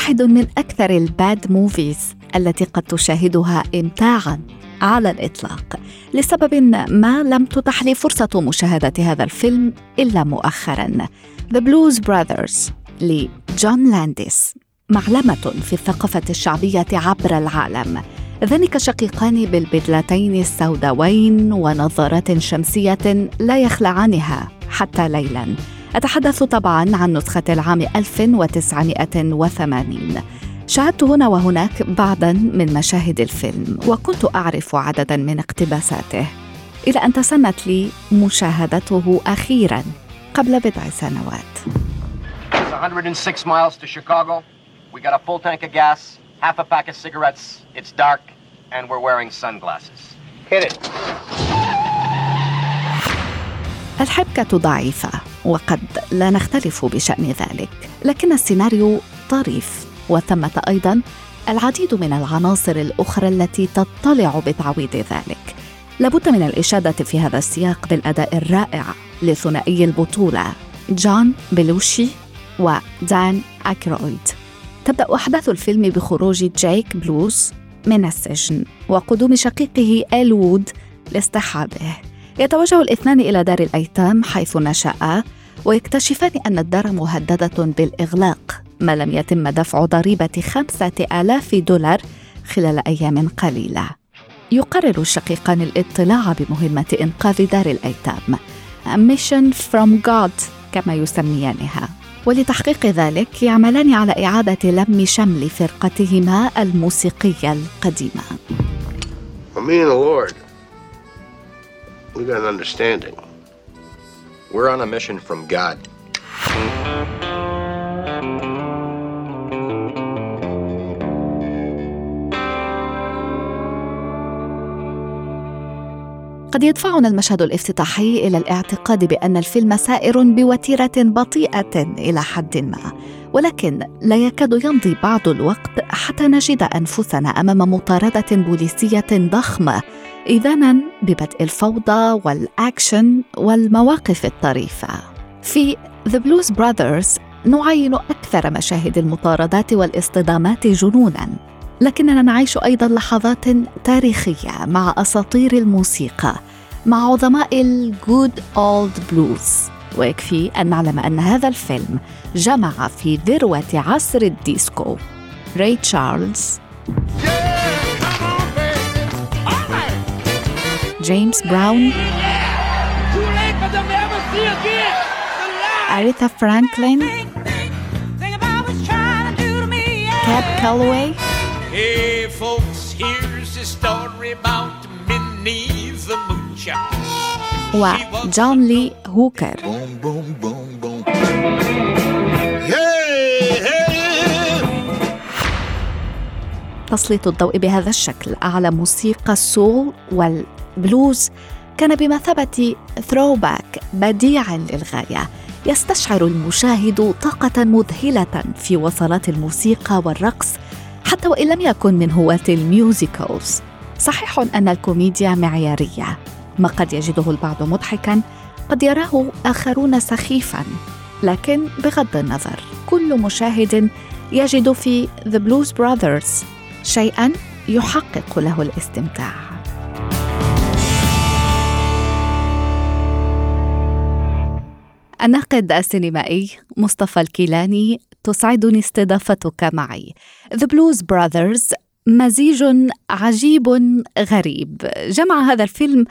واحد من أكثر ال bad movies التي قد تشاهدها إمتاعا على الإطلاق. لسبب ما لم تتح لي فرصة مشاهدة هذا الفيلم إلا مؤخرا. The Blues Brothers لجون لانديس معلمة في الثقافة الشعبية عبر العالم. ذلك شقيقان بالبدلتين السوداوين ونظارات شمسية لا يخلعانها حتى ليلا. أتحدث طبعا عن نسخة العام 1980 شاهدت هنا وهناك بعضا من مشاهد الفيلم وكنت أعرف عددا من اقتباساته إلى أن تسنت لي مشاهدته أخيرا قبل بضع سنوات 106 miles to Chicago. We got a full tank of gas, half a pack of cigarettes. It's dark, and we're wearing sunglasses. Hit it. الحبكة ضعيفة وقد لا نختلف بشأن ذلك. لكن السيناريو طريف وثمة أيضا العديد من العناصر الأخرى التي تضطلع بتعويض ذلك. لابد من الإشادة في هذا السياق بالأداء الرائع لثنائي البطولة جون بلوشي ودان أكرويد. تبدأ أحداث الفيلم بخروج جايك بلوز من السجن وقدوم شقيقه إل وود لاصطحابه يتوجه الاثنان إلى دار الأيتام حيث نشأ ويكتشفان أن الدار مهددة بالإغلاق ما لم يتم دفع ضريبة خمسة آلاف دولار خلال أيام قليلة. يقرر الشقيقان الاطلاع بمهمة إنقاذ دار الأيتام Mission from God كما يسميانها. ولتحقيق ذلك يعملان على إعادة لم شمل فرقتهما الموسيقية القديمة. Well, me and the Lord, we got an understanding. We're on a mission from God. قد يدفعنا المشهد الافتتاحي إلى الاعتقاد بأن الفيلم سائر بوتيرة بطيئة إلى حد ما ولكن لا يكاد يمضي بعض الوقت حتى نجد أنفسنا أمام مطاردة بوليسية ضخمة إيذانا ببدء الفوضى والأكشن والمواقف الطريفة. في The Blues Brothers نعاين أكثر مشاهد المطاردات والاصطدامات جنونا لكننا نعيش أيضا لحظات تاريخية مع أساطير الموسيقى مع عظماء ال good old blues ويكفي أن نعلم أن هذا الفيلم جمع في ذروة عصر الديسكو. راي تشارلز جيمس براون أريثا فرانكلين كاب كالوي Hey, folks, here's a story about Minnie the Moocher. وجون لي هوكر Boom, boom, boom, boom. Hey, hey! تسليط الضوء بهذا الشكل على موسيقى السول والبلوز كان بمثابة throwback بديع للغاية. يستشعر المشاهد طاقة مذهلة في وصلات الموسيقى والرقص حتى وإن لم يكن من هواة ال musicals. صحيح أن الكوميديا معيارية ما قد يجده البعض مضحكا قد يراه آخرون سخيفا. لكن بغض النظر كل مشاهد يجد في The Blues Brothers شيئا يحقق له الاستمتاع. الناقد السينمائي مصطفى الكيلاني تسعدني استضافتك معي. The Blues Brothers مزيج عجيب غريب. جمع هذا الفيلم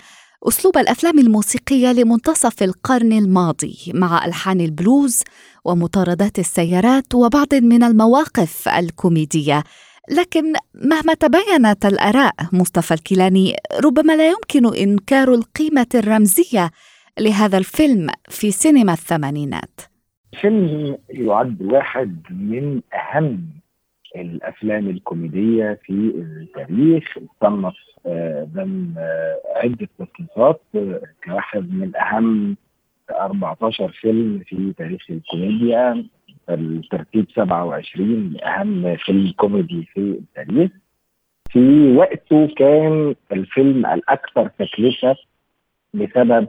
أسلوب الأفلام الموسيقية لمنتصف القرن الماضي مع ألحان البلوز ومطاردات السيارات وبعض من المواقف الكوميدية. لكن مهما تباينت الآراء مصطفى الكيلاني ربما لا يمكن إنكار القيمة الرمزية لهذا الفيلم في سينما الثمانينات. فيلم يعد واحد من أهم الأفلام الكوميدية في التاريخ صنف ضمن عدة تصنيفات كواحد من أهم 14 فيلم في تاريخ الكوميديا. الترتيب 27 أهم فيلم كوميدي في التاريخ. في وقته كان الفيلم الأكثر تكلفة بسبب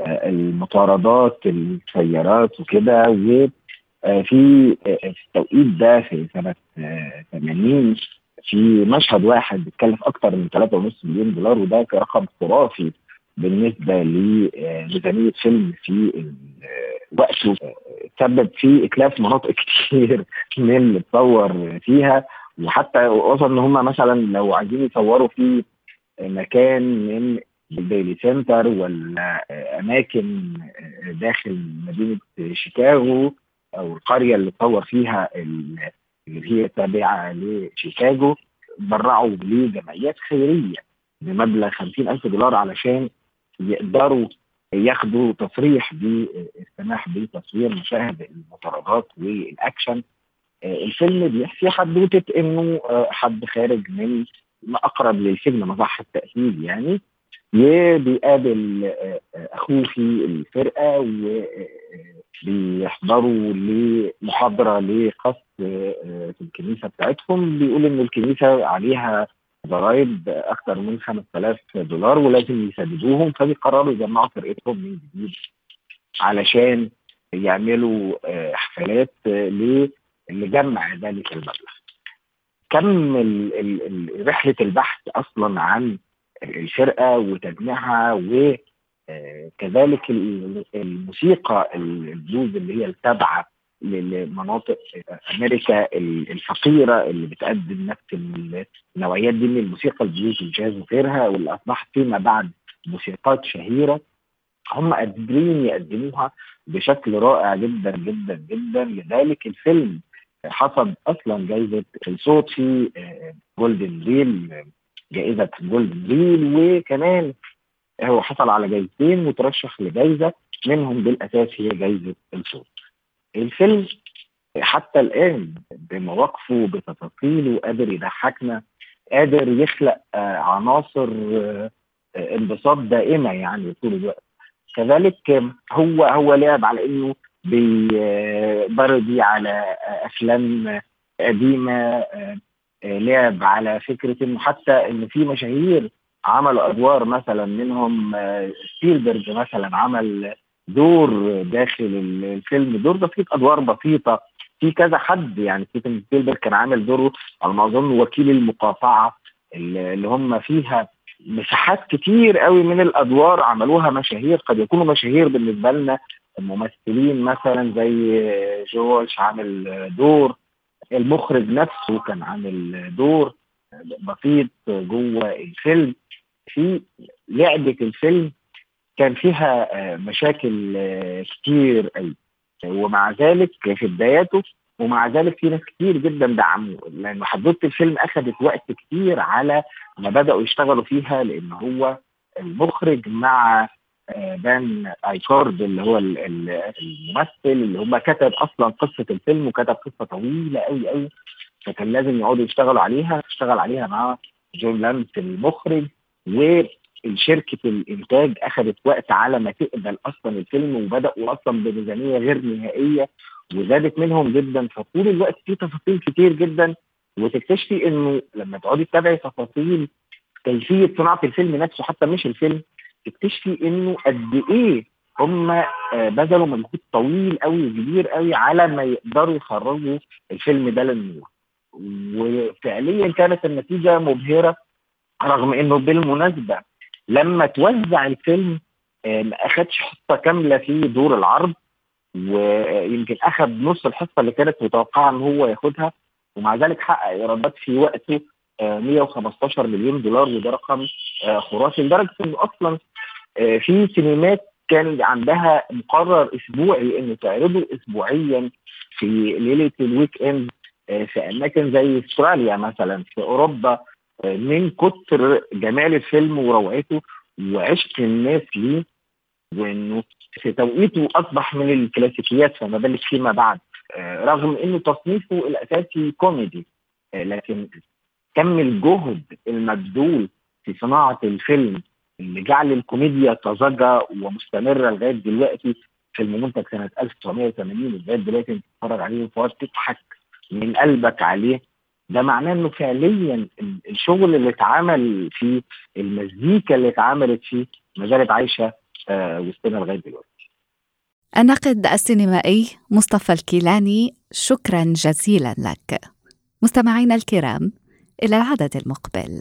المطاردات السيارات وكده وفي في التوقيت ده في سنة 80 في مشهد واحد بيتكلف أكثر من 3.5 مليون دولار وده رقم خرافي بالنسبة لميزانية فيلم في وقته سبب في إتلاف مناطق كتير من اللي اتصور فيها وحتى وصل إن هم مثلا لو عايزين يصوروا في مكان من الديلي سنتر ولا اماكن داخل مدينة شيكاغو أو القرية اللي اتصور فيها اللي هي تابعة لشيكاغو برعوا لجمعيات خيرية بمبلغ 50 ألف دولار علشان يقدروا ياخدوا تصريح بالسماح بتصوير مشاهد المطاردات والأكشن. الفيلم بيحكي حدوتة إنه حد خارج من ما اقرب للسجن مصح التاكيد يعني. وبيقابل اخوه في الفرقة وبيحضروا لمحاضرة لقصد في الكنيسة بتاعتهم بيقول إن الكنيسة عليها ضرائب أكثر من 5000 دولار ولازم يسددوهم فبيقرروا يجمعوا فرقتهم من جديد علشان يعملوا حفلات لجمع ذلك المبلغ. كم رحلة البحث أصلا عن الفرقه وتجميعها وكذلك الموسيقى البلوز اللي هي التابعة لمناطق أمريكا الفقيرة اللي بتقدم نفس النوعيات دي من الموسيقى البلوز والجاز وغيرها واللي أصبحت فيما بعد موسيقات شهيرة هم قادرين يقدموها بشكل رائع جدا جدا جدا. لذلك الفيلم حصد أصلا جائزه الصوت في Golden Reel جائزة Golden Reel وكمان هو حصل على جائزتين وترشح لجائزه منهم بالأساس هي جائزه الصوت. الفيلم حتى الآن بمواقفه بتفاصيله قادر يضحكنا قادر يخلق عناصر انبساط دائمة يعني طول الوقت كذلك هو هو لعب على إنه بيبردي على أفلام قديمة لعب على فكرة إنه حتى إن في مشاهير عملوا أدوار مثلا منهم سبيلبرج مثلا عمل دور داخل الفيلم دور بسيط أدوار بسيطة. في كذا حد يعني ستيفن سبيلبرج كان عامل دوره على ما أظن وكيل المقاطعة اللي هم فيها مساحات كتير قوي من الأدوار عملوها مشاهير قد يكونوا مشاهير بالنسبة لنا ممثلين مثلا زي جورج عامل دور. المخرج نفسه كان عامل دور بسيط جوه الفيلم. في لعبة الفيلم كان فيها مشاكل كتير قوي. ومع ذلك في بداياته ومع ذلك في ناس كتير جدا دعموه. لأن حدوته الفيلم أخذت وقت كتير على ما بدأوا يشتغلوا فيها لأن هو المخرج مع دان أكرويد اللي هو الممثل اللي هم كتب أصلا قصة الفيلم وكتب قصة طويلة قوي قوي فكان لازم يقعدوا يشتغلوا عليها اشتغل عليها مع جون لانديس المخرج وشركه الإنتاج اخذت وقت على ما تقبل أصلا الفيلم وبدأوا أصلا بميزانية غير نهائية وزادت منهم جدا. فطول الوقت في تفاصيل كتير جدا وتكتشفي إنه لما تقعدي تتابعي تفاصيل كيفيه صناعة الفيلم نفسه حتى مش الفيلم تكتشفي إنه قد إيه هم بذلوا مجهود طويل قوي وكبير قوي على ما يقدروا يخرجوا الفيلم ده للنور. وفعليا كانت النتيجة مبهرة رغم إنه بالمناسبة لما توزع الفيلم ما أخدش حصة كاملة في دور العرض ويمكن اخذ نص الحصة اللي كانت متوقعة إن هو ياخدها ومع ذلك حقق إيرادات في وقته 115 مليون دولار وده رقم خرافي. لدرجة إنه أصلا في سينمات كان عندها مقرر أسبوعي إنه تعرضه اسبوعيا في ليلة الويك إند في أماكن زي أستراليا مثلا في أوروبا من كتر جمال الفيلم وروعته وعشق الناس ليه وإنه في توقيته أصبح من الكلاسيكيات فما بالك فيما بعد. رغم إنه تصنيفه الأساسي كوميدي لكن كم الجهد المبذول في صناعة الفيلم اللي جعل الكوميديا طازجه ومستمرة لغاية دلوقتي فيلم منتج سنة 1980 لغاية دلوقتي تتفرج عليه وتقعد تضحك من قلبك عليه ده معناه إنه فعليا الشغل اللي اتعمل فيه المزيكا اللي اتعملت فيه ما زالت عايشة آه وسطنا لغاية دلوقتي. الناقد السينمائي مصطفى الكيلاني شكرا جزيلا لك. مستمعينا الكرام إلى العدد المقبل.